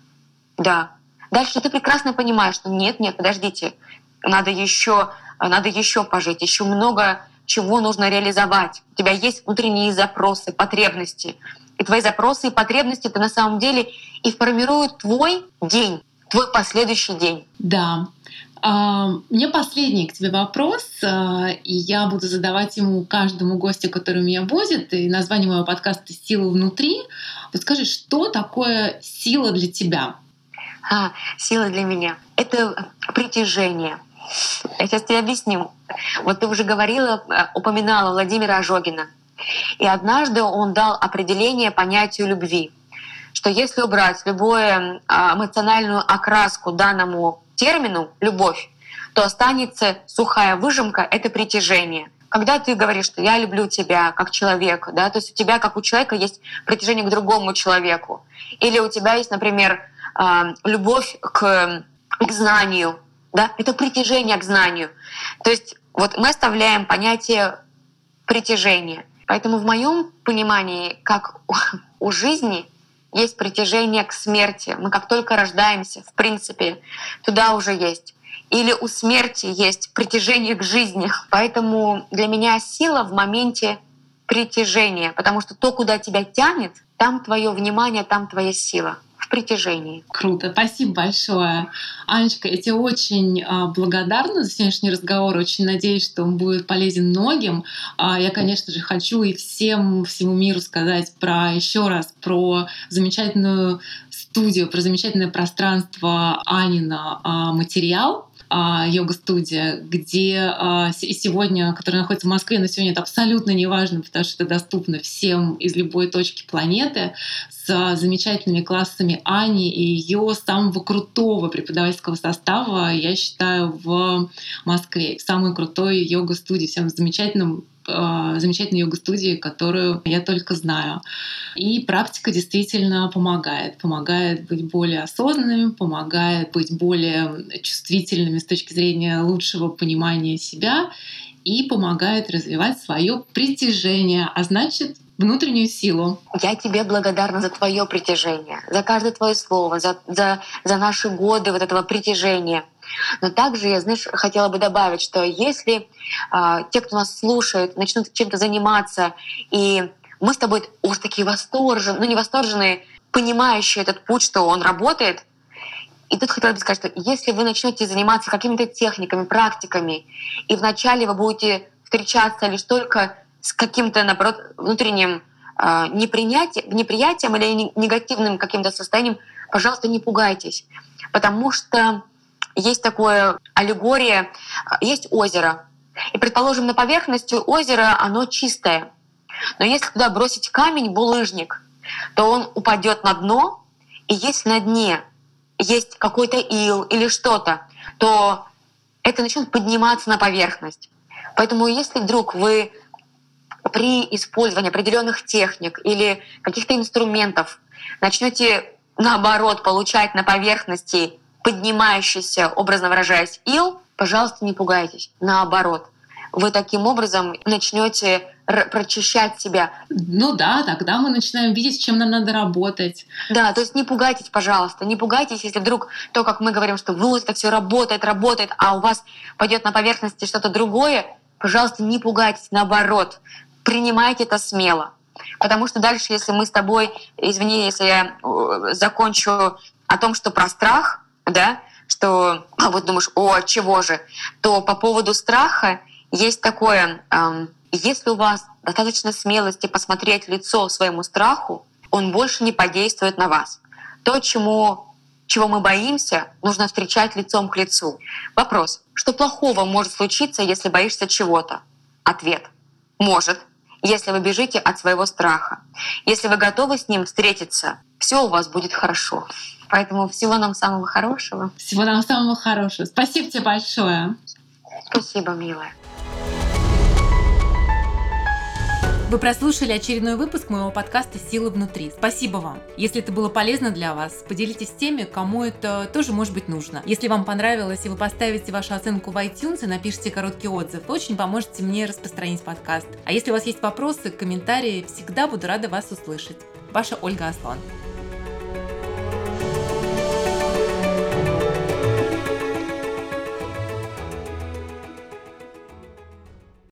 да. Дальше ты прекрасно понимаешь, что нет, нет, подождите, надо еще, надо еще пожить, еще много чего нужно реализовать. У тебя есть внутренние запросы, потребности. И твои запросы и потребности это на самом деле и формируют твой день, твой последующий день. Да. А, мне последний к тебе вопрос, а, и я буду задавать ему каждому гостю, который у меня будет. И название моего подкаста «Сила внутри». Вот скажи, что такое сила для тебя? А, сила для меня — это притяжение — я сейчас тебе объясню. Вот ты уже говорила, э, упоминала Владимира Ожогина. И однажды он дал определение понятию любви, что если убрать любую а, эмоциональную окраску данному термину «любовь», то останется сухая выжимка — это притяжение. Когда ты говоришь, что я люблю тебя как человека, да, то есть у тебя, как у человека, есть притяжение к другому человеку. Или у тебя есть, например, а, любовь к, к знанию, да, это притяжение к знанию. То есть вот мы оставляем понятие притяжения. Поэтому в моем понимании, как у жизни есть притяжение к смерти. Мы как только рождаемся, в принципе, туда уже есть. Или у смерти есть притяжение к жизни. Поэтому для меня сила в моменте притяжения, потому что то, куда тебя тянет, там твое внимание, там твоя сила притяжении. Круто, спасибо большое. Анечка, я тебе очень а, благодарна за сегодняшний разговор. Очень надеюсь, что он будет полезен многим. А, я, конечно же, хочу и всем, всему миру сказать про еще раз про замечательную студию, про замечательное пространство Анина а, материал, йога-студия, где сегодня, которая находится в Москве, но сегодня это абсолютно не важно, потому что это доступно всем из любой точки планеты с замечательными классами Ани и ее самого крутого преподавательского состава, я считаю, в Москве. Самой крутой йога-студии, всем замечательным э, замечательной йога-студии, которую я только знаю. И практика действительно помогает. Помогает быть более осознанными, помогает быть более чувствительными с точки зрения лучшего понимания себя и помогает развивать свое притяжение, а значит внутреннюю силу. Я тебе благодарна за твое притяжение, за каждое твое слово, за, за, за наши годы вот этого притяжения. Но также я, знаешь, хотела бы добавить, что если э, те, кто нас слушает, начнут чем-то заниматься, и мы с тобой уж такие восторженные, ну не восторженные, понимающие этот путь, что он работает, и тут хотела бы сказать, что если вы начнете заниматься какими-то техниками, практиками, и вначале вы будете встречаться лишь только с каким-то, наоборот, внутренним э, непринятием, неприятием или негативным каким-то состоянием, пожалуйста, не пугайтесь. Потому что есть такое аллегория, есть озеро. И, предположим, на поверхности озера оно чистое. Но если туда бросить камень, булыжник, то он упадет на дно, и если на дне есть какой-то ил или что-то, то это начнет подниматься на поверхность. Поэтому если вдруг вы при использовании определенных техник или каких-то инструментов начнете наоборот получать на поверхности поднимающийся, образно выражаясь, ил, пожалуйста, не пугайтесь. Наоборот, вы таким образом начнете прочищать себя. Ну да, тогда мы начинаем видеть, с чем нам надо работать. Да, то есть не пугайтесь, пожалуйста, не пугайтесь, если вдруг то, как мы говорим, что вот это все работает, работает, а у вас пойдет на поверхности что-то другое, пожалуйста, не пугайтесь, наоборот, принимайте это смело. Потому что дальше, если мы с тобой, извини, если я э, закончу о том, что про страх, да, что а вот думаешь, о, чего же, то по поводу страха есть такое, эм, если у вас достаточно смелости посмотреть лицо своему страху, он больше не подействует на вас. То, чему, чего мы боимся, нужно встречать лицом к лицу. Вопрос, что плохого может случиться, если боишься чего-то? Ответ. Может, если вы бежите от своего страха. Если вы готовы с ним встретиться, все у вас будет хорошо. Поэтому всего нам самого хорошего. Всего нам самого хорошего. Спасибо тебе большое. Спасибо, милая. Вы прослушали очередной выпуск моего подкаста «Сила внутри». Спасибо вам. Если это было полезно для вас, поделитесь с теми, кому это тоже может быть нужно. Если вам понравилось и вы поставите вашу оценку в iTunes и напишите короткий отзыв, вы очень поможете мне распространить подкаст. А если у вас есть вопросы, комментарии, всегда буду рада вас услышать. Ваша Ольга Аслан.